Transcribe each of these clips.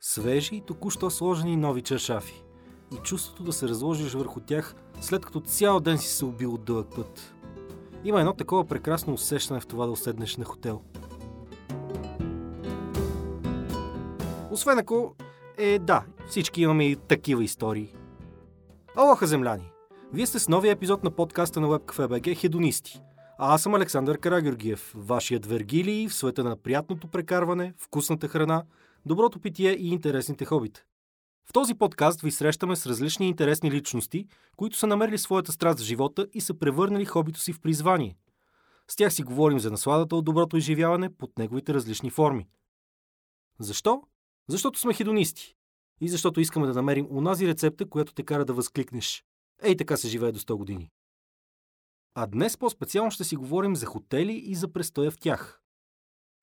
Свежи и току-що сложени нови чершафи. И чувството да се разложиш върху тях, след като цял ден си се убил от дълъг път. Има едно такова прекрасно усещане в това да оседнеш на хотел. Освен ако, е да, всички имаме и такива истории. Алоха, земляни! Вие сте с новия епизод на подкаста на WebCafe.bg Хедонисти. А аз съм Александър Карагюргиев, вашият Вергилий в света на приятното прекарване, вкусната храна, доброто питие и интересните хобита. В този подкаст ви срещаме с различни интересни личности, които са намерили своята страст в живота и са превърнали хобито си в призвание. С тях си говорим за насладата от доброто изживяване под неговите различни форми. Защо? Защото сме хедонисти. И защото искаме да намерим унази рецепта, която те кара да възкликнеш. Ей така се живее до 100 години. А днес по-специално ще си говорим за хотели и за престоя в тях.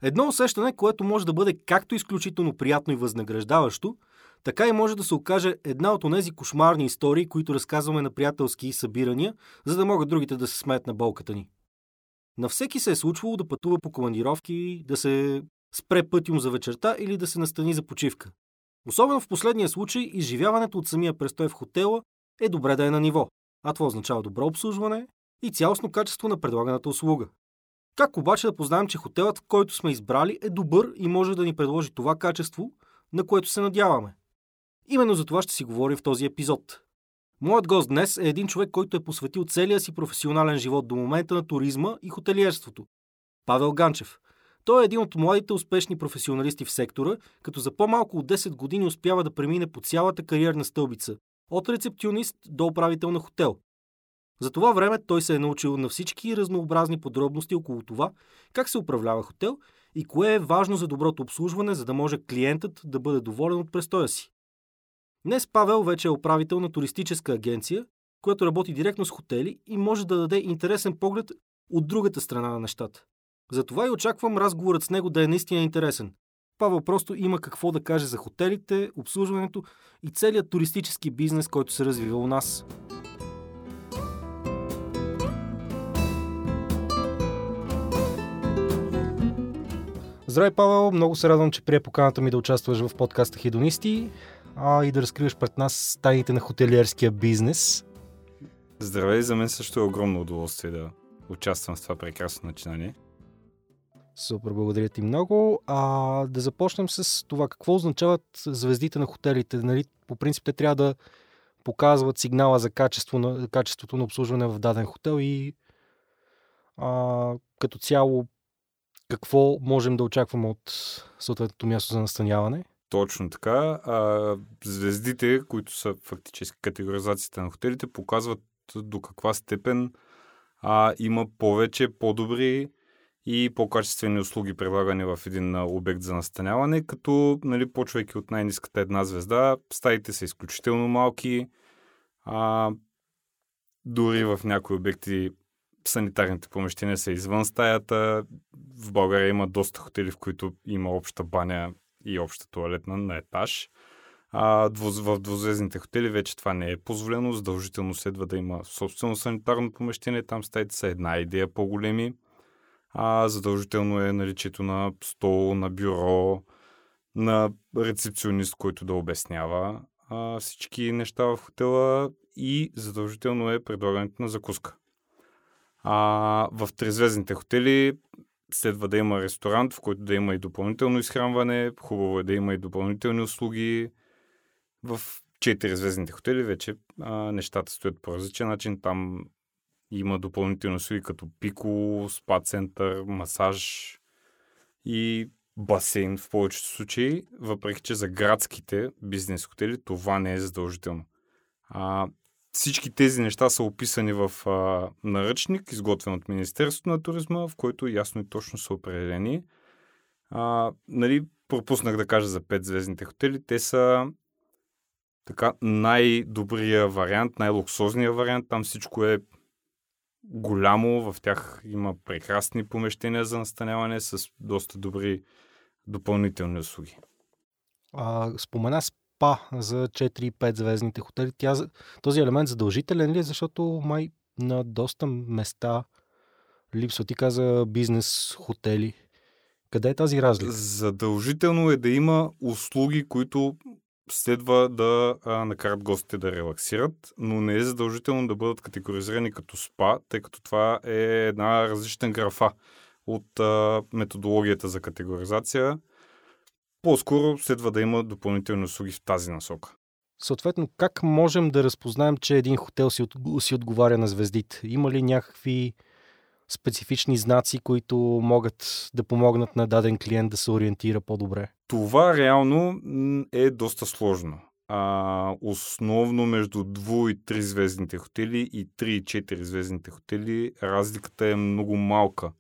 Едно усещане, което може да бъде както изключително приятно и възнаграждаващо, така и може да се окаже една от онези кошмарни истории, които разказваме на приятелски събирания, за да могат другите да се смеят на болката ни. На всеки се е случвало да пътува по командировки, да се спре пътюм за вечерта или да се настани за почивка. Особено в последния случай, изживяването от самия престой в хотела е добре да е на ниво, а това означава добро обслужване и цялостно качество на предлаганата услуга. Как обаче да познаем, че хотелът, който сме избрали, е добър и може да ни предложи това качество, на което се надяваме? Именно за това ще си говорим в този епизод. Моят гост днес е един човек, който е посветил целия си професионален живот до момента на туризма и хотелиерството. Павел Ганчев. Той е един от младите успешни професионалисти в сектора, като за по-малко от 10 години успява да премине по цялата кариерна стълбица, от рецепционист до управител на хотел. За това време той се е научил на всички разнообразни подробности около това, как се управлява хотел и кое е важно за доброто обслужване, за да може клиентът да бъде доволен от престоя си. Днес Павел вече е управител на туристическа агенция, която работи директно с хотели и може да даде интересен поглед от другата страна на нещата. Затова и очаквам разговорът с него да е наистина интересен. Павел просто има какво да каже за хотелите, обслужването и целият туристически бизнес, който се развива у нас. Здравей, Павел! Много се радвам, че прие поканата ми да участваш в подкаста Хедонисти а, и да разкриваш пред нас тайните на хотелиерския бизнес. Здравей, за мен също е огромно удоволствие да участвам в това прекрасно начинание. Супер, благодаря ти много. А, да започнем с това. Какво означават звездите на хотелите? Нали, по принцип те трябва да показват сигнала за качество на, качеството на обслужване в даден хотел и а, като цяло какво можем да очакваме от съответното място за настаняване? Точно така. А, звездите, които са фактически категоризацията на хотелите, показват до каква степен а, има повече, по-добри и по-качествени услуги, предлагани в един обект за настаняване, като, нали, почвайки от най-низката една звезда, стаите са изключително малки, а, дори в някои обекти санитарните помещения са извън стаята. В България има доста хотели, в които има обща баня и обща туалетна на етаж. А, в двузвездните хотели вече това не е позволено. Задължително следва да има собствено санитарно помещение. Там стаите са една идея по-големи. А, задължително е наличието на стол, на бюро, на рецепционист, който да обяснява а, всички неща в хотела и задължително е предлагането на закуска. А, в трезвездните хотели следва да има ресторант, в който да има и допълнително изхранване. Хубаво е да има и допълнителни услуги. В четиризвездните хотели вече а, нещата стоят по различен начин. Там има допълнителни услуги като пико, спа център, масаж и басейн в повечето случаи, въпреки че за градските бизнес хотели това не е задължително. А, всички тези неща са описани в а, наръчник, изготвен от Министерството на туризма, в който ясно и точно са определени. А, нали, пропуснах да кажа за 5 звездните хотели. Те са така най-добрия вариант, най-луксозния вариант. Там всичко е голямо, в тях има прекрасни помещения за настаняване с доста добри допълнителни услуги. А, спомена спа за 4-5 звездните хотели. Тя, този елемент задължителен ли е, защото май на доста места липсва. Ти каза бизнес хотели. Къде е тази разлика? Задължително е да има услуги, които следва да а, накарат гостите да релаксират, но не е задължително да бъдат категоризирани като спа, тъй като това е една различна графа от а, методологията за категоризация. По-скоро следва да има допълнителни услуги в тази насока. Съответно, как можем да разпознаем, че един хотел си, от, си отговаря на звездите? Има ли някакви специфични знаци, които могат да помогнат на даден клиент да се ориентира по-добре? Това реално е доста сложно. А, основно между 2 и 3 звездните хотели и 3 и 4 звездните хотели разликата е много малка.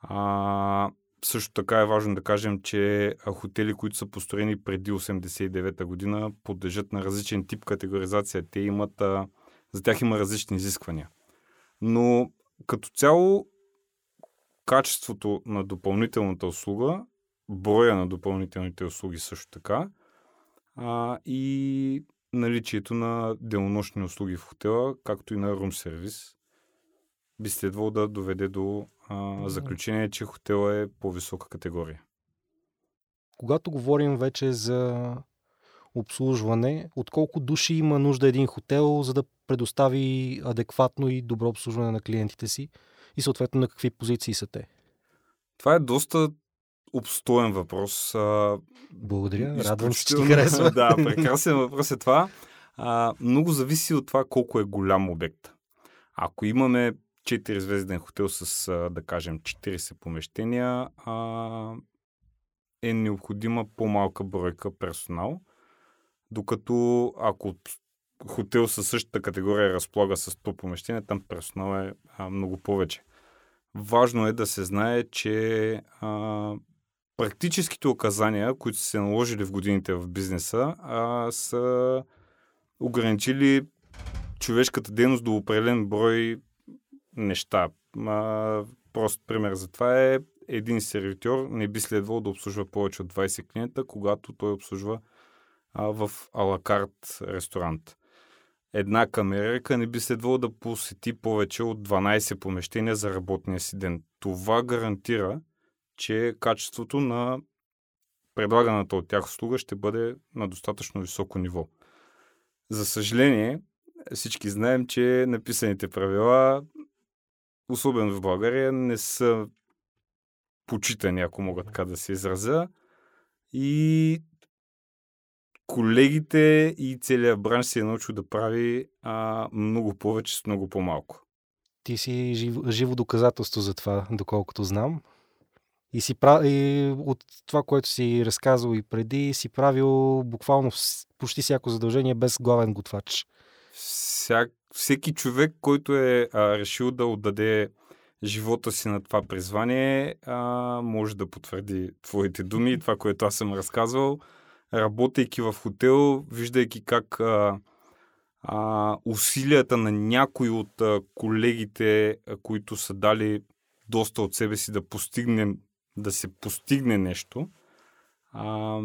А, също така е важно да кажем, че хотели, които са построени преди 89-та година, подлежат на различен тип категоризация. Те имат, а, за тях има различни изисквания. Но като цяло, качеството на допълнителната услуга, броя на допълнителните услуги също така, а, и наличието на денонощни услуги в хотела, както и на рум сервис, би следвало да доведе до а, заключение, че хотел е по-висока категория. Когато говорим вече за обслужване, от колко души има нужда един хотел, за да предостави адекватно и добро обслужване на клиентите си и съответно на какви позиции са те? Това е доста обстоен въпрос. Благодаря, радвам се, че ти харесва. да, прекрасен въпрос е това. А, много зависи от това колко е голям обект. Ако имаме 4-звезден хотел с, да кажем, 40 помещения, а, е необходима по-малка бройка персонал, докато ако хотел със същата категория разполага с 100 помещения, там персонал е а, много повече. Важно е да се знае, че а, практическите указания, които са се наложили в годините в бизнеса, а, са ограничили човешката дейност до определен брой неща. А, прост пример за това е един сервитьор не би следвал да обслужва повече от 20 клиента, когато той обслужва а, в алакарт ресторант. Една камерика не би следвало да посети повече от 12 помещения за работния си ден. Това гарантира, че качеството на предлаганата от тях услуга ще бъде на достатъчно високо ниво. За съжаление, всички знаем, че написаните правила особено в България, не са почитани, ако мога така да се изразя. И колегите и целият бранш се е научил да прави а, много повече с много по-малко. Ти си живо, живо доказателство за това, доколкото знам. И, си и от това, което си разказал и преди, си правил буквално почти всяко задължение без главен готвач. Всяк всеки човек, който е а, решил да отдаде живота си на това призвание, а, може да потвърди твоите думи и това, което аз съм разказвал. Работейки в хотел, виждайки как а, а, усилията на някои от а, колегите, а, които са дали доста от себе си да постигнем, да се постигне нещо, а,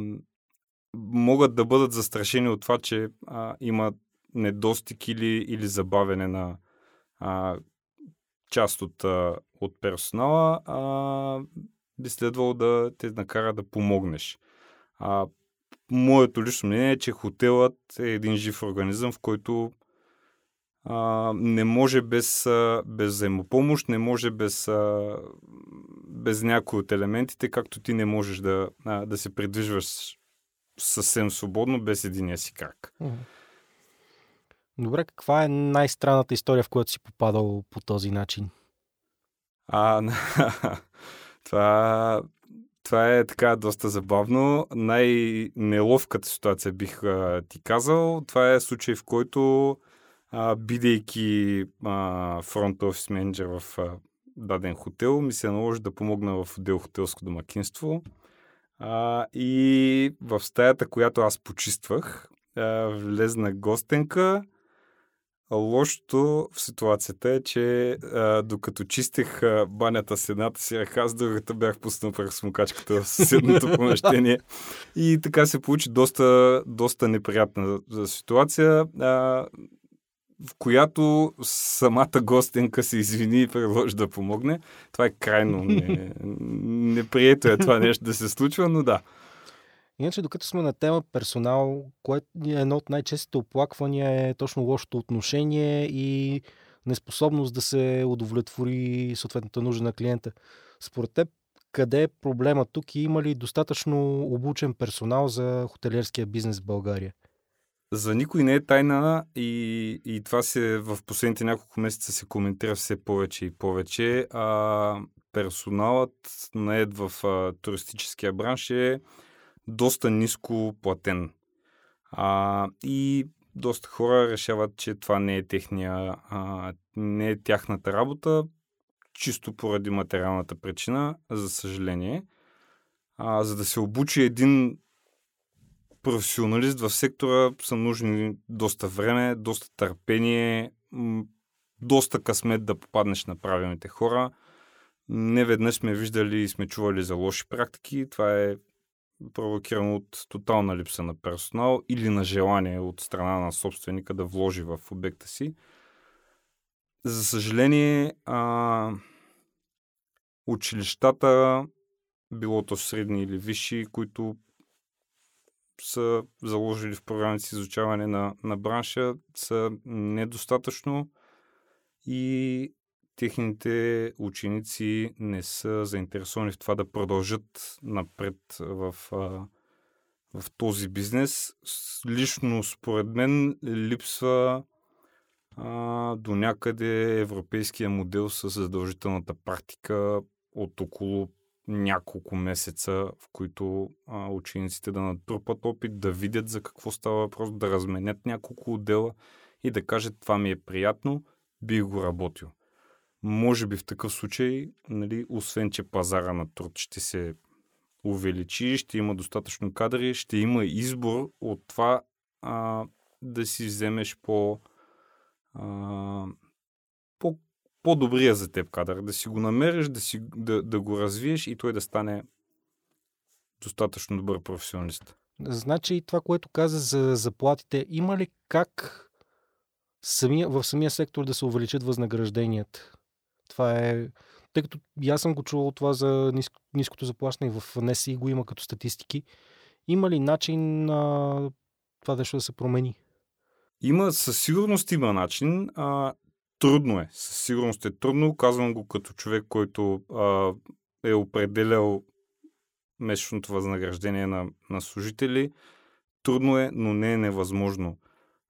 могат да бъдат застрашени от това, че а, има недостиг или, или забавене на а, част от, а, от персонала, а, би следвало да те накара да помогнеш. А, моето лично мнение е, че хотелът е един жив организъм, в който а, не може без, а, без взаимопомощ, не може без, а, без някои от елементите, както ти не можеш да, а, да се придвижваш съвсем свободно без единия си крак. Mm-hmm. Добре, каква е най-странната история, в която си попадал по този начин? А, това, това е така доста забавно. Най-неловката ситуация бих а, ти казал. Това е случай, в който а, бидейки фронт офис менеджер в а, даден хотел, ми се наложи да помогна в отдел хотелско домакинство. А, и в стаята, която аз почиствах, а, влезна гостенка, Лошото в ситуацията е, че а, докато чистех а, банята с едната си ръка, с другата бях пуснал през смукачката в съседното помещение. И така се получи доста, доста неприятна ситуация, а, в която самата гостенка се извини и предложи да помогне. Това е крайно не, неприето е това нещо да се случва, но да. Иначе, докато сме на тема персонал, което е едно от най-честите оплаквания е точно лошото отношение и неспособност да се удовлетвори съответната нужда на клиента. Според теб, къде е проблема тук и има ли достатъчно обучен персонал за хотелиерския бизнес в България? За никой не е тайна и, и това се в последните няколко месеца се коментира все повече и повече. А, персоналът наед в а, туристическия бранш е доста ниско платен. А, и доста хора решават, че това не е техния, а, не е тяхната работа, чисто поради материалната причина, за съжаление. А, за да се обучи един професионалист в сектора са нужни доста време, доста търпение, доста късмет да попаднеш на правилните хора. Не веднъж сме виждали и сме чували за лоши практики. Това е провокирано от тотална липса на персонал или на желание от страна на собственика да вложи в обекта си. За съжаление, а, училищата, било то средни или висши, които са заложили в програмите си изучаване на, на бранша, са недостатъчно и техните ученици не са заинтересовани в това да продължат напред в, в този бизнес. Лично, според мен, липсва а, до някъде европейския модел с задължителната практика от около няколко месеца, в които а, учениците да натрупат опит, да видят за какво става въпрос, да разменят няколко отдела и да кажат това ми е приятно, бих го работил. Може би в такъв случай, нали, освен че пазара на труд ще се увеличи, ще има достатъчно кадри, ще има избор от това а, да си вземеш по, а, по по-добрия за теб кадър, да си го намериш, да, си, да, да го развиеш и той да стане достатъчно добър професионалист. Значи това, което каза за заплатите, има ли как самия, в самия сектор да се увеличат възнагражденията? Това е... Тъй като и аз съм го чувал това за ниск, ниското заплащане в НСИ го има като статистики. Има ли начин а, това нещо да се промени? Има, със сигурност има начин. А, трудно е. Със сигурност е трудно. Казвам го като човек, който а, е определял месечното възнаграждение на, на служители. Трудно е, но не е невъзможно.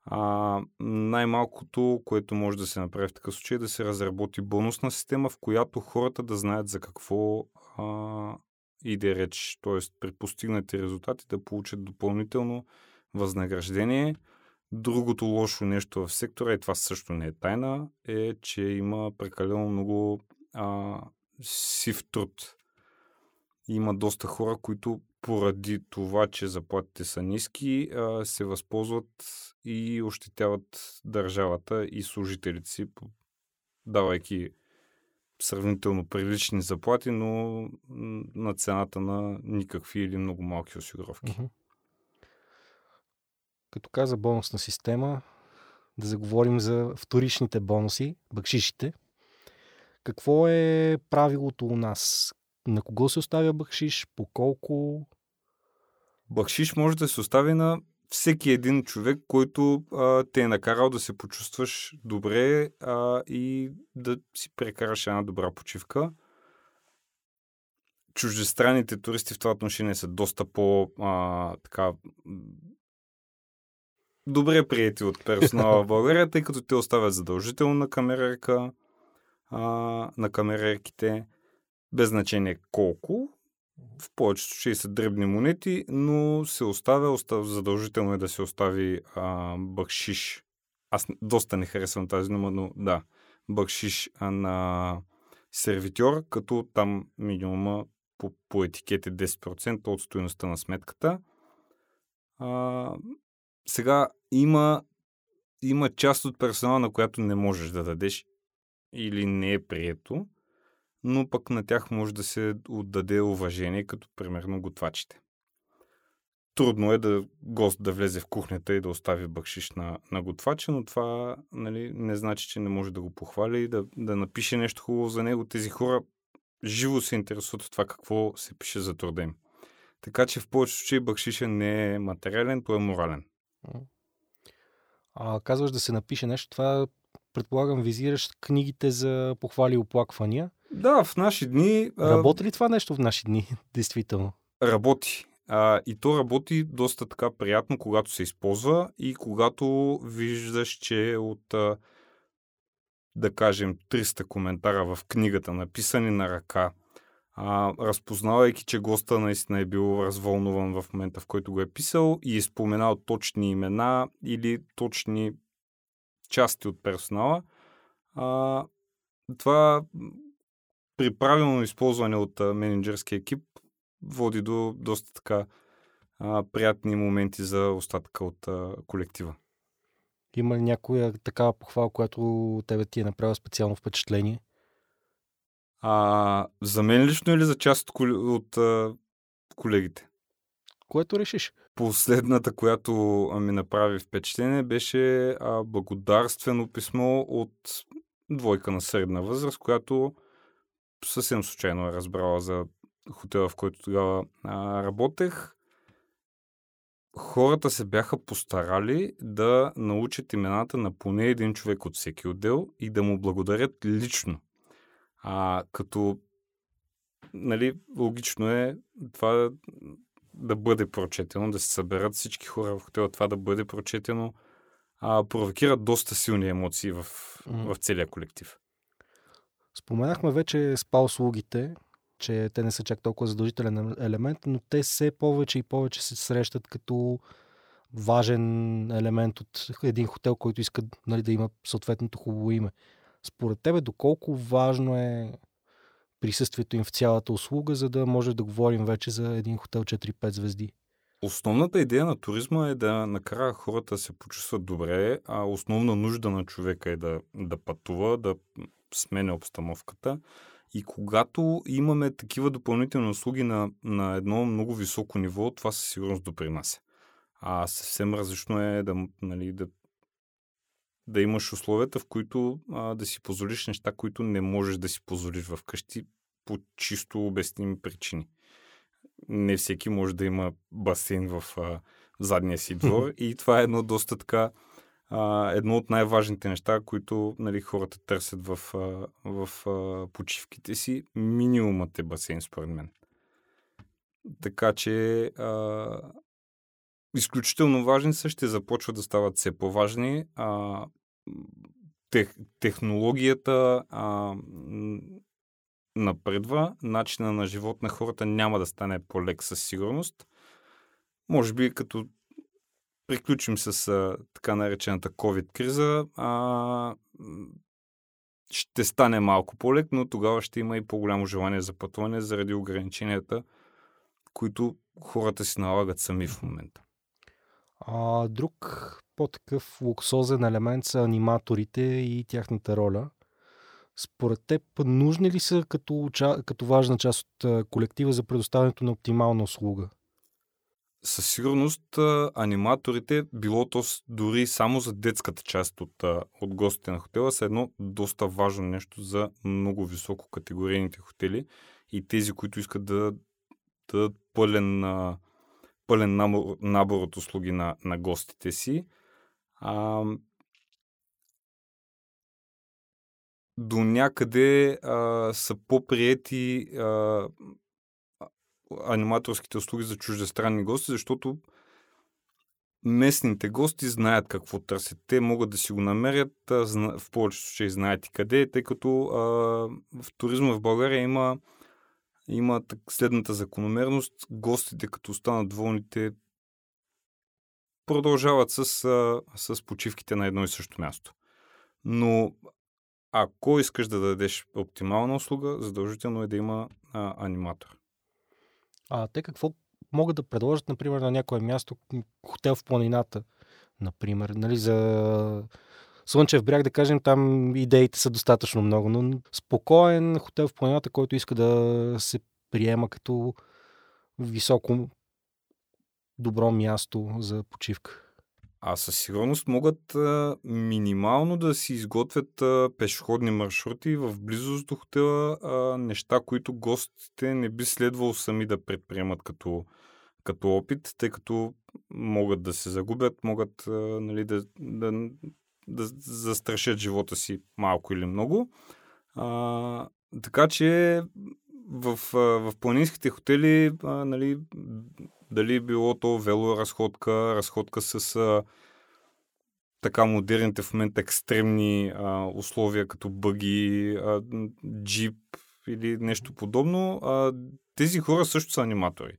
А, най-малкото, което може да се направи в такъв случай, е да се разработи бонусна система, в която хората да знаят за какво а, иде реч. Тоест, при постигнати резултати да получат допълнително възнаграждение. Другото лошо нещо в сектора, и това също не е тайна, е, че има прекалено много а, сив труд. Има доста хора, които поради това, че заплатите са ниски, се възползват и ощетяват държавата и служителите си, давайки сравнително прилични заплати, но на цената на никакви или много малки осигуровки. Като каза бонусна система, да заговорим за вторичните бонуси, бакшишите. Какво е правилото у нас? На кого се оставя бакшиш? По колко? Бакшиш може да се остави на всеки един човек, който а, те е накарал да се почувстваш добре а, и да си прекараш една добра почивка. Чуждестранните туристи в това отношение са доста по а, така добре прияти от персонала в България, тъй като те оставят задължително на камерерка, а, на камерерките, без значение колко. В повечето случаи са дребни монети, но се оставя, остав, задължително е да се остави а, бакшиш. Аз доста не харесвам тази дума, но да, бакшиш на сервитьор, като там минимума по, по етикет е 10% от стоеността на сметката. А, сега има, има част от персонала, на която не можеш да дадеш или не е прието, но пък на тях може да се отдаде уважение, като примерно готвачите. Трудно е да гост да влезе в кухнята и да остави бъкшиш на, на готвача, но това нали, не значи, че не може да го похвали и да, да напише нещо хубаво за него. Тези хора живо се интересуват от това какво се пише за труда им. Така че в повечето случаи бакшиша не е материален, той е морален. А, казваш да се напише нещо, това предполагам визираш книгите за похвали и оплаквания. Да, в наши дни... Работи ли това нещо в наши дни, действително? Работи. А, и то работи доста така приятно, когато се използва и когато виждаш, че от, а, да кажем, 300 коментара в книгата, написани на ръка, а, разпознавайки, че госта наистина е бил развълнуван в момента, в който го е писал и е споменал точни имена или точни части от персонала, а, това при правилно използване от менеджерски екип води до доста така а, приятни моменти за остатъка от а, колектива. Има ли някоя такава похвала, която тебе ти е направила специално впечатление? А, за мен лично или за част от, от а, колегите? Което решиш. Последната, която ми направи впечатление, беше а, благодарствено писмо от двойка на средна възраст, която съвсем случайно е разбрала за хотела, в който тогава а, работех. Хората се бяха постарали да научат имената на поне един човек от всеки отдел и да му благодарят лично. А, като нали, логично е това да бъде прочетено, да се съберат всички хора в хотела, това да бъде прочетено, а, провокира доста силни емоции в, mm. в целия колектив. Споменахме вече спа услугите, че те не са чак толкова задължителен елемент, но те все повече и повече се срещат като важен елемент от един хотел, който иска нали, да има съответното хубаво име. Според тебе, доколко важно е присъствието им в цялата услуга, за да може да говорим вече за един хотел 4-5 звезди? Основната идея на туризма е да накара хората да се почувстват добре, а основна нужда на човека е да, да пътува, да сменя обстановката. И когато имаме такива допълнителни услуги на, на едно много високо ниво, това със сигурност допринася. А съвсем различно е да, нали, да, да имаш условията, в които а, да си позволиш неща, които не можеш да си позволиш вкъщи по чисто обясними причини. Не всеки може да има басейн в а, задния си двор и това е едно доста така а, едно от най-важните неща, които нали, хората търсят в, а, в а, почивките си. Минимумът е басейн, според мен. Така че а, изключително важни са, ще започват да стават все по-важни. А, тех, технологията а, напредва, начина на живот на хората няма да стане по-лек със сигурност. Може би като приключим с а, така наречената COVID-криза, а, ще стане малко по-лек, но тогава ще има и по-голямо желание за пътуване заради ограниченията, които хората си налагат сами в момента. А, друг по-такъв луксозен елемент са аниматорите и тяхната роля. Според теб, нужни ли са като, като важна част от колектива за предоставянето на оптимална услуга? Със сигурност аниматорите, било то дори само за детската част от, от гостите на хотела, са едно доста важно нещо за много високо категорийните хотели и тези, които искат да дадат пълен, пълен набор, набор от услуги на, на гостите си. А, до някъде а, са по-приети а, аниматорските услуги за чуждестранни гости, защото местните гости знаят какво търсят. Те могат да си го намерят, в повечето случаи и къде, тъй като а, в туризма в България има, има следната закономерност. Гостите, като останат доволните, продължават с, а, с почивките на едно и също място. Но ако искаш да дадеш оптимална услуга, задължително е да има а, аниматор. А те какво могат да предложат, например, на някое място, хотел в планината, например, нали, за Слънчев бряг, да кажем, там идеите са достатъчно много, но спокоен хотел в планината, който иска да се приема като високо добро място за почивка. А със сигурност могат а, минимално да си изготвят а, пешеходни маршрути в близост до хотела, а, неща, които гостите не би следвало сами да предприемат като, като опит, тъй като могат да се загубят, могат а, нали, да, да, да застрашат живота си малко или много. А, така че в, в планинските хотели, а, нали, дали било то велоразходка, разходка с а, така модерните в момента екстремни а, условия, като бъги, а, джип или нещо подобно, а, тези хора също са аниматори.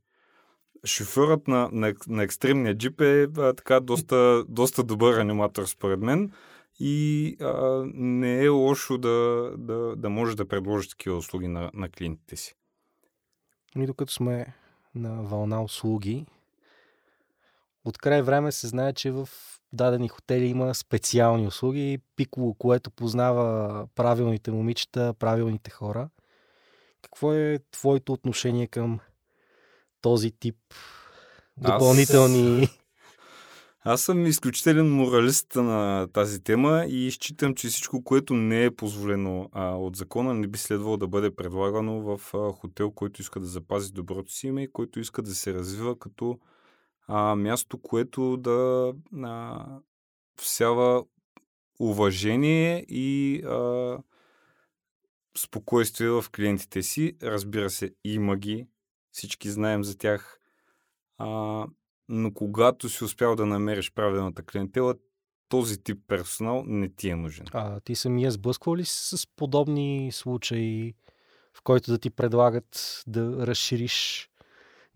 Шофьорът на, на, на екстремния джип е а, така доста, доста добър аниматор, според мен. И а, не е лошо да, да, да може да предложи такива услуги на, на клиентите си. Ние докато сме на вълна услуги, от край време се знае, че в дадени хотели има специални услуги. Пиково, което познава правилните момичета, правилните хора. Какво е твоето отношение към този тип допълнителни... Аз... Аз съм изключителен моралист на тази тема и считам, че всичко, което не е позволено а, от закона, не би следвало да бъде предлагано в а, хотел, който иска да запази доброто си име и който иска да се развива като а, място, което да а, всява уважение и а, спокойствие в клиентите си. Разбира се, има ги. Всички знаем за тях. А, но когато си успял да намериш правилната клиентела, този тип персонал не ти е нужен. А ти самия сблъсквал ли си с подобни случаи, в който да ти предлагат да разшириш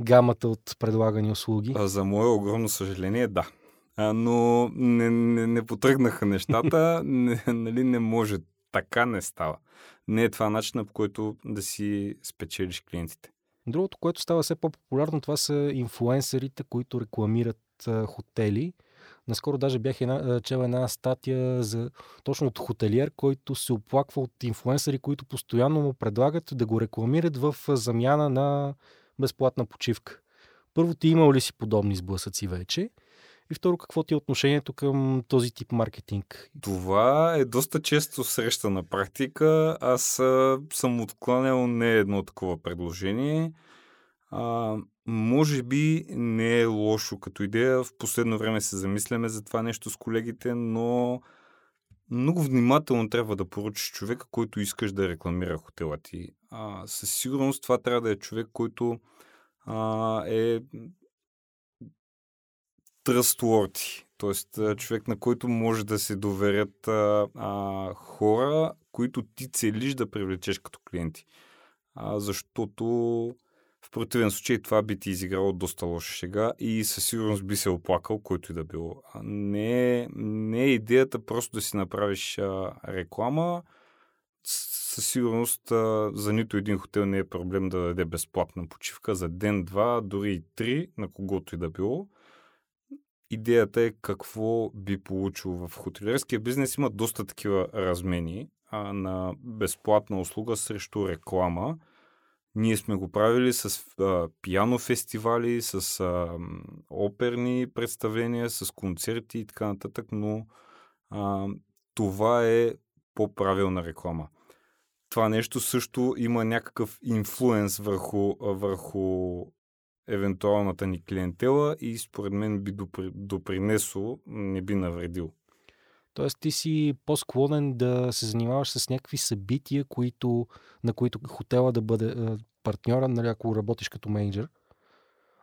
гамата от предлагани услуги? А, за мое огромно съжаление, да. А, но не, не, не потръгнаха нещата, не, нали, не може. Така не става. Не е това начинът, по който да си спечелиш клиентите. Другото, което става все по-популярно, това са инфлуенсерите, които рекламират а, хотели. Наскоро даже бях една, чела една статия за точно от хотелиер, който се оплаква от инфлуенсъри, които постоянно му предлагат да го рекламират в замяна на безплатна почивка. Първо, ти имал ли си подобни сблъсъци вече? И второ, какво ти е отношението към този тип маркетинг? Това е доста често срещана практика. Аз съм откланял не едно такова предложение. А, може би не е лошо като идея. В последно време се замисляме за това нещо с колегите, но много внимателно трябва да поручиш човека, който искаш да рекламира хотела ти. А, със сигурност това трябва да е човек, който а, е trustworthy, т.е. човек, на който може да се доверят а, а, хора, които ти целиш да привлечеш като клиенти. А, защото в противен случай това би ти изиграло доста лоша шега и със сигурност би се оплакал, който и да било. Не е, не е идеята просто да си направиш а, реклама. Със сигурност а, за нито един хотел не е проблем да даде безплатна почивка за ден, два, дори и три, на когото и да било идеята е какво би получил в хотелерския бизнес. Има доста такива размени а, на безплатна услуга срещу реклама. Ние сме го правили с а, пиано фестивали, с а, оперни представления, с концерти и така нататък, но а, това е по-правилна реклама. Това нещо също има някакъв инфлуенс върху, върху евентуалната ни клиентела и според мен би допринесло, не би навредил. Тоест ти си по-склонен да се занимаваш с някакви събития, които, на които хотела да бъде партньора, нали, ако работиш като менеджер,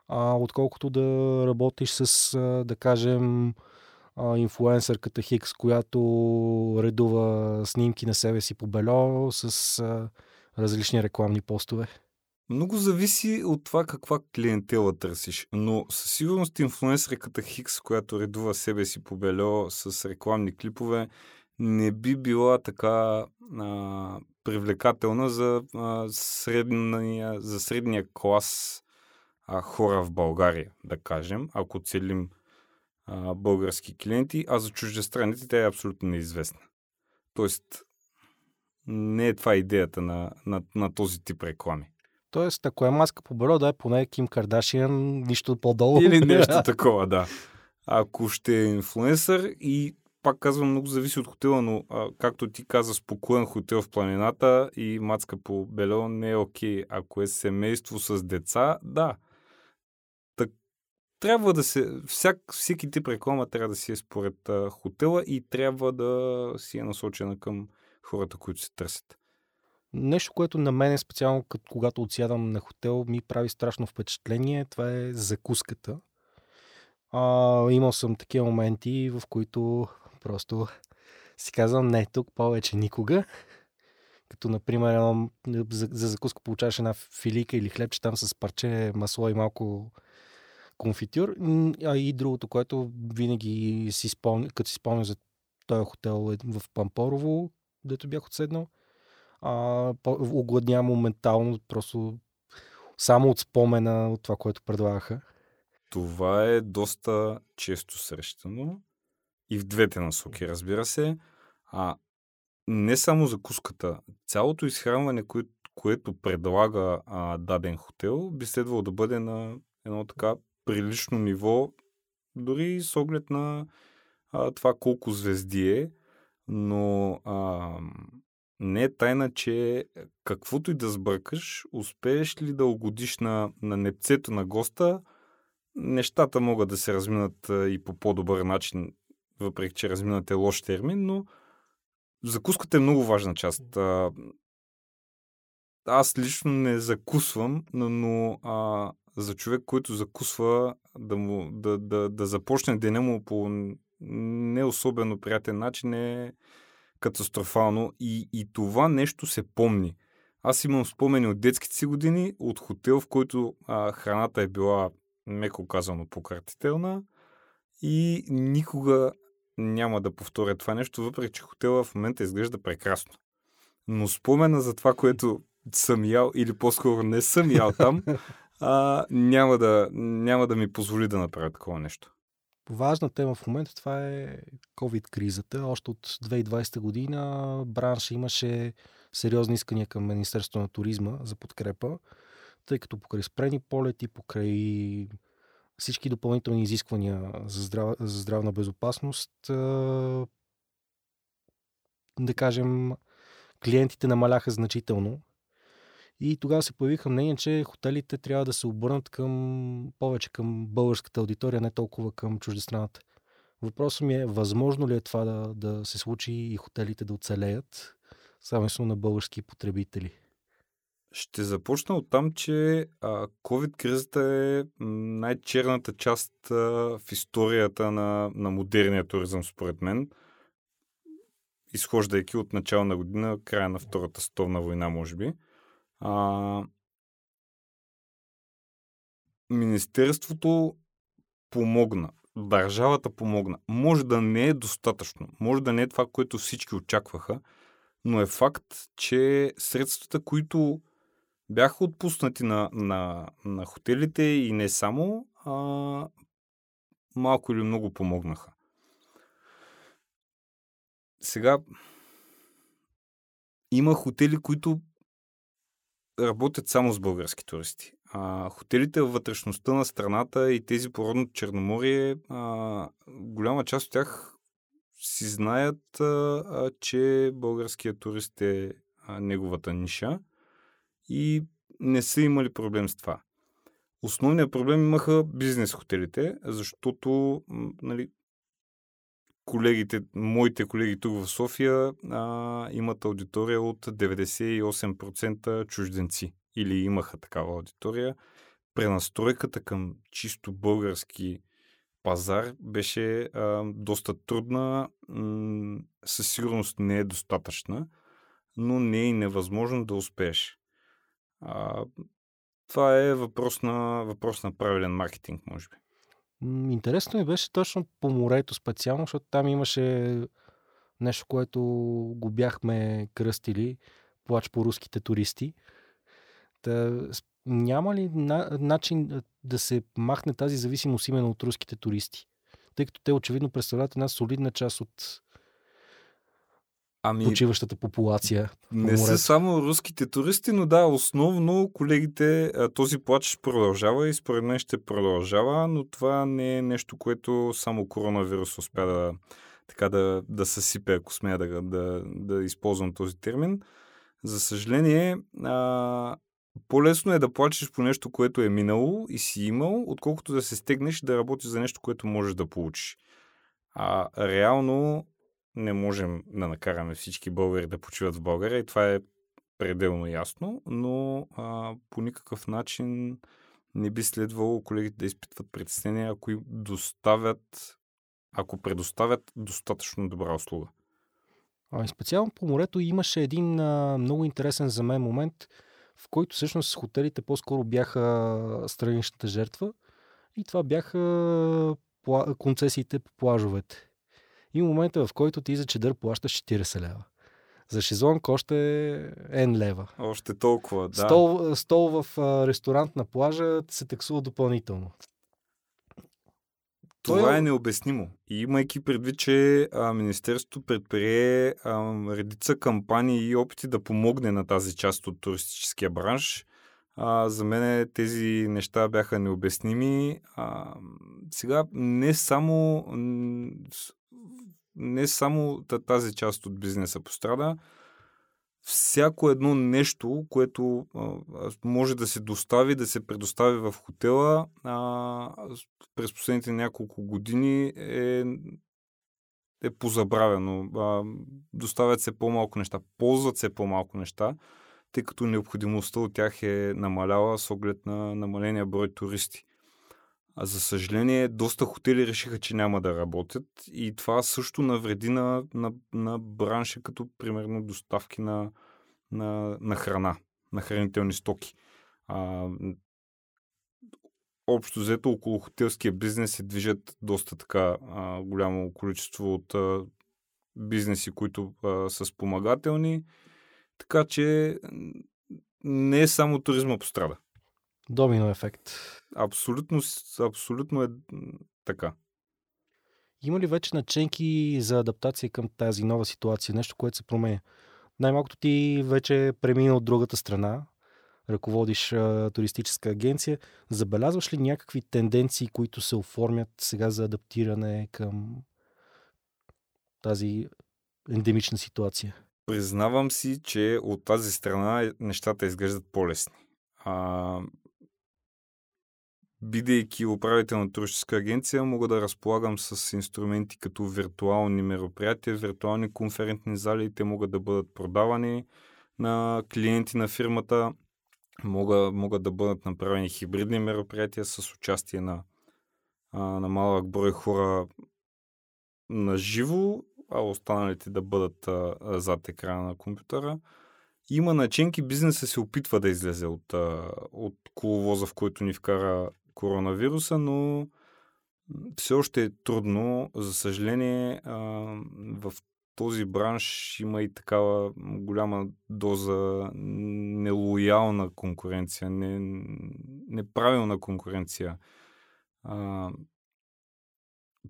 а, отколкото да работиш с, да кажем, инфлуенсърката Хикс, която редува снимки на себе си по бело с различни рекламни постове. Много зависи от това каква клиентела търсиш, но със сигурност инфлуенсърката Хикс, която редува себе си по бельо с рекламни клипове, не би била така а, привлекателна за, а, средния, за средния клас а, хора в България, да кажем, ако целим а, български клиенти, а за чуждестранните тя е абсолютно неизвестна. Тоест, не е това идеята на, на, на този тип реклами. Тоест, ако е маска по бюро, да е поне Ким Кардашиан, нищо по-долу. Или нещо такова, да. ако ще е инфлуенсър и пак казвам, много зависи от хотела, но а, както ти каза, спокоен хотел в планината и мацка по бело не е окей. Ако е семейство с деца, да. Так, трябва да се... Всяк, всеки тип реклама трябва да си е според а, хотела и трябва да си е насочена към хората, които се търсят. Нещо, което на мен е специално, като когато отсядам на хотел, ми прави страшно впечатление, това е закуската. А, имал съм такива моменти, в които просто си казвам, не, тук повече никога. Като, например, едно, за, за закуска получаваш една филика или хлебче там с парче масло и малко конфитюр. А и другото, което винаги си спомня, като си спомня за този хотел е в Пампорово, дето бях отседнал, а, огладня моментално, просто само от спомена от това, което предлагаха. Това е доста често срещано и в двете насоки, разбира се. А не само закуската, цялото изхранване, кое, което предлага а, даден хотел, би следвало да бъде на едно така прилично ниво, дори с оглед на а, това колко звезди е, но а, не е тайна, че каквото и да сбъркаш, успееш ли да угодиш на, на непцето на госта, нещата могат да се разминат и по по-добър начин, въпреки че разминат е лош термин, но закуската е много важна част. Аз лично не закусвам, но а, за човек, който закусва, да, му, да, да, да започне деня му по не особено приятен начин е катастрофално и, и това нещо се помни. Аз имам спомени от детските си години, от хотел, в който а, храната е била, меко казано, пократителна и никога няма да повторя това нещо, въпреки че хотела в момента изглежда прекрасно. Но спомена за това, което съм ял или по-скоро не съм ял там, а, няма, да, няма да ми позволи да направя такова нещо. Важна тема в момента това е COVID-кризата. Още от 2020 година бранша имаше сериозни искания към Министерството на туризма за подкрепа, тъй като покрай спрени полети, покрай всички допълнителни изисквания за, здрав... за здравна безопасност, да кажем, клиентите намаляха значително. И тогава се появиха мнения, че хотелите трябва да се обърнат към повече към българската аудитория, не толкова към чуждестраната. Въпросът ми е, възможно ли е това да, да се случи и хотелите да оцелеят само на български потребители? Ще започна от там, че COVID-кризата е най-черната част а, в историята на, на модерния туризъм, според мен. Изхождайки от начало на година, края на Втората световна война, може би. А, Министерството помогна. Държавата помогна. Може да не е достатъчно. Може да не е това, което всички очакваха, но е факт, че средствата, които бяха отпуснати на, на, на хотелите и не само, а, малко или много помогнаха. Сега има хотели, които работят само с български туристи. А, хотелите във вътрешността на страната и тези по родното Черноморие, а, голяма част от тях си знаят, а, а, че българският турист е а, неговата ниша и не са имали проблем с това. Основният проблем имаха бизнес хотелите, защото нали, колегите, моите колеги тук в София а, имат аудитория от 98% чужденци или имаха такава аудитория. Пренастройката към чисто български пазар беше а, доста трудна, м- със сигурност не е достатъчна, но не е и невъзможно да успееш. А, това е въпрос на, въпрос на правилен маркетинг, може би. Интересно ми беше точно по морето специално, защото там имаше нещо, което го бяхме кръстили плач по руските туристи. Та, няма ли на, начин да се махне тази зависимост именно от руските туристи? Тъй като те очевидно представляват една солидна част от ами, почиващата популация. Не са само руските туристи, но да, основно колегите, този плач продължава и според мен ще продължава, но това не е нещо, което само коронавирус успя да, така да, да съсипе, ако смея да, да, да използвам този термин. За съжаление, а, по-лесно е да плачеш по нещо, което е минало и си имал, отколкото да се стегнеш да работиш за нещо, което можеш да получиш. А реално не можем да накараме всички българи да почиват в България и това е пределно ясно, но а, по никакъв начин не би следвало колегите да изпитват притеснения, ако им доставят, ако предоставят достатъчно добра услуга. А, специално по морето имаше един а, много интересен за мен момент, в който всъщност хотелите по-скоро бяха страничната жертва и това бяха пла... концесиите по плажовете. И момента, в който ти за чедър плащаш 40 лева. За шезлонг още N лева. Още толкова, да. Стол, стол в ресторант на плажа се таксува допълнително. Това Той... е необяснимо. И имайки предвид, че а, Министерството предприе а, редица кампании и опити да помогне на тази част от туристическия бранш, а, за мен тези неща бяха необясними. А, сега не само не само тази част от бизнеса пострада, всяко едно нещо, което а, може да се достави, да се предостави в хотела, а, през последните няколко години е, е позабравено. А, доставят се по-малко неща, ползват се по-малко неща, тъй като необходимостта от тях е намаляла с оглед на намаления брой туристи. А за съжаление, доста хотели решиха, че няма да работят и това също навреди на, на, на бранша, като примерно доставки на, на, на храна, на хранителни стоки. А, общо взето около хотелския бизнес се движат доста така а, голямо количество от а, бизнеси, които а, са спомагателни. Така че не е само туризма пострада. Домино ефект. Абсолютно, абсолютно е така. Има ли вече наченки за адаптация към тази нова ситуация? Нещо, което се променя? Най-малкото ти вече премина от другата страна, ръководиш а, туристическа агенция. Забелязваш ли някакви тенденции, които се оформят сега за адаптиране към тази ендемична ситуация? Признавам си, че от тази страна нещата изглеждат по-лесни. А, бидейки управител на туристическа агенция, мога да разполагам с инструменти като виртуални мероприятия, виртуални конферентни зали. Те могат да бъдат продавани на клиенти на фирмата. Могат, могат да бъдат направени хибридни мероприятия с участие на, на малък брой хора на живо, а останалите да бъдат а, зад екрана на компютъра. Има начинки, бизнеса се опитва да излезе от, от коловоза, в който ни вкара коронавируса, но все още е трудно. За съжаление, в този бранш има и такава голяма доза нелоялна конкуренция, не, неправилна конкуренция.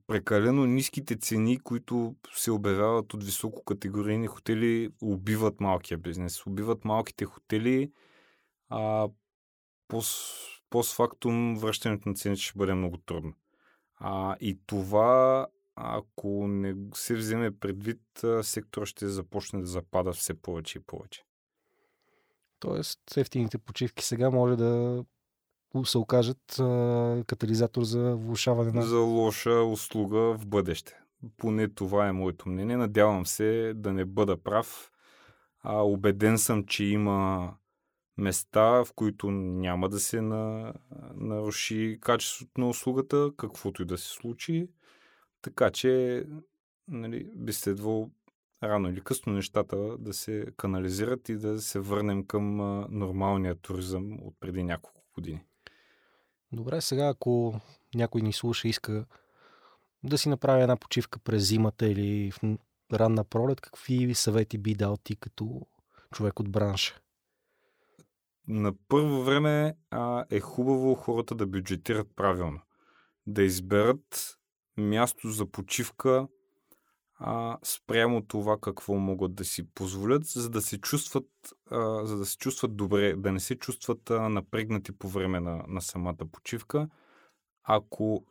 Прекалено ниските цени, които се обявяват от висококатегорийни хотели, убиват малкия бизнес. Убиват малките хотели, а постфактум връщането на цените ще бъде много трудно. А, и това, ако не се вземе предвид, сектора ще започне да запада все повече и повече. Тоест, ефтините почивки сега може да се окажат а, катализатор за влушаване на... За лоша услуга в бъдеще. Поне това е моето мнение. Надявам се да не бъда прав. А, убеден съм, че има места, в които няма да се на, наруши качеството на услугата, каквото и да се случи. Така че нали, би следвало рано или късно нещата да се канализират и да се върнем към нормалния туризъм от преди няколко години. Добре, сега ако някой ни слуша иска да си направи една почивка през зимата или в ранна пролет, какви съвети би дал ти като човек от бранша? На първо време а, е хубаво хората да бюджетират правилно. Да изберат място за почивка, а, спрямо това какво могат да си позволят, за да се чувстват, а, за да се чувстват добре, да не се чувстват а, напрегнати по време на, на самата почивка. Ако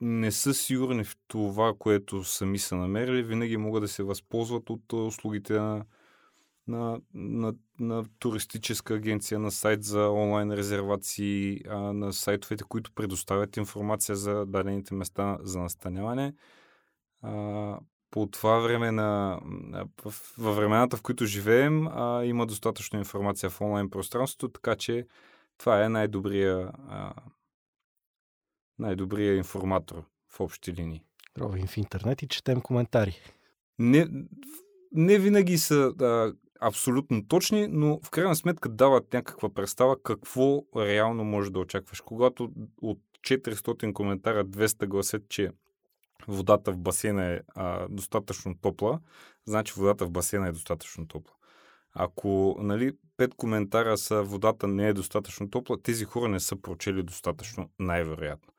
не са сигурни в това, което сами са намерили, винаги могат да се възползват от услугите на, на, на, на туристическа агенция, на сайт за онлайн резервации, а, на сайтовете, които предоставят информация за дадените места за настаняване. А, по това време на... Във времената, в които живеем, а, има достатъчно информация в онлайн пространството, така че това е най-добрия, а, най-добрия информатор в общи линии. Ровим в интернет и четем коментари. Не, не винаги са а, абсолютно точни, но в крайна сметка дават някаква представа какво реално можеш да очакваш. Когато от 400 коментара 200 гласят, че водата в басейна е а, достатъчно топла, значи водата в басейна е достатъчно топла. Ако нали, пет коментара са водата не е достатъчно топла, тези хора не са прочели достатъчно, най-вероятно.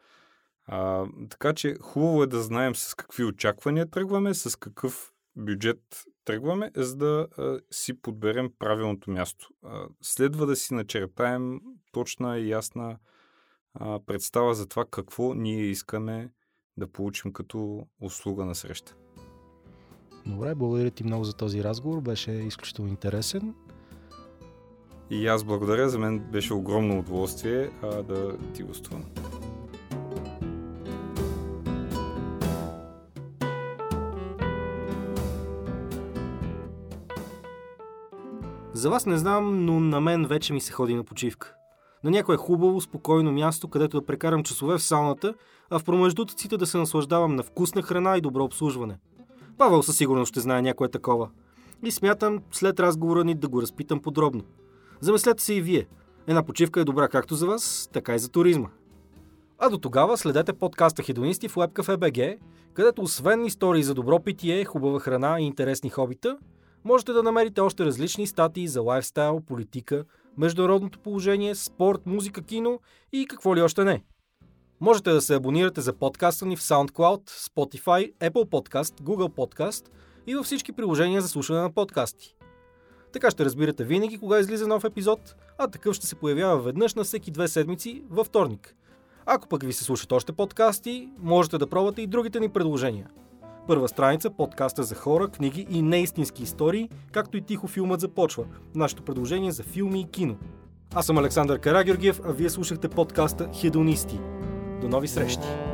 А, така че хубаво е да знаем с какви очаквания тръгваме, с какъв бюджет тръгваме, за да а, си подберем правилното място. А, следва да си начертаем точна и ясна а, представа за това какво ние искаме да получим като услуга на среща. Добре, благодаря ти много за този разговор. Беше изключително интересен. И аз благодаря. За мен беше огромно удоволствие а, да ти гостувам. За вас не знам, но на мен вече ми се ходи на почивка. На някое хубаво, спокойно място, където да прекарам часове в сауната, а в промеждутъците да се наслаждавам на вкусна храна и добро обслужване. Павел със сигурност ще знае някое такова. И смятам след разговора ни да го разпитам подробно. Замислете се и вие. Една почивка е добра както за вас, така и за туризма. А до тогава следете подкаста Хедонисти в WebCafe.bg, където освен истории за добро питие, хубава храна и интересни хобита, можете да намерите още различни статии за лайфстайл, политика, международното положение, спорт, музика, кино и какво ли още не. Можете да се абонирате за подкаста ни в SoundCloud, Spotify, Apple Podcast, Google Podcast и във всички приложения за слушане на подкасти. Така ще разбирате винаги кога излиза нов епизод, а такъв ще се появява веднъж на всеки две седмици във вторник. Ако пък ви се слушат още подкасти, можете да пробвате и другите ни предложения – Първа страница, подкаста за хора, книги и неистински истории, както и тихо филмът започва. Нашето предложение за филми и кино. Аз съм Александър Карагеоргиев, а вие слушахте подкаста Хедонисти. До нови срещи!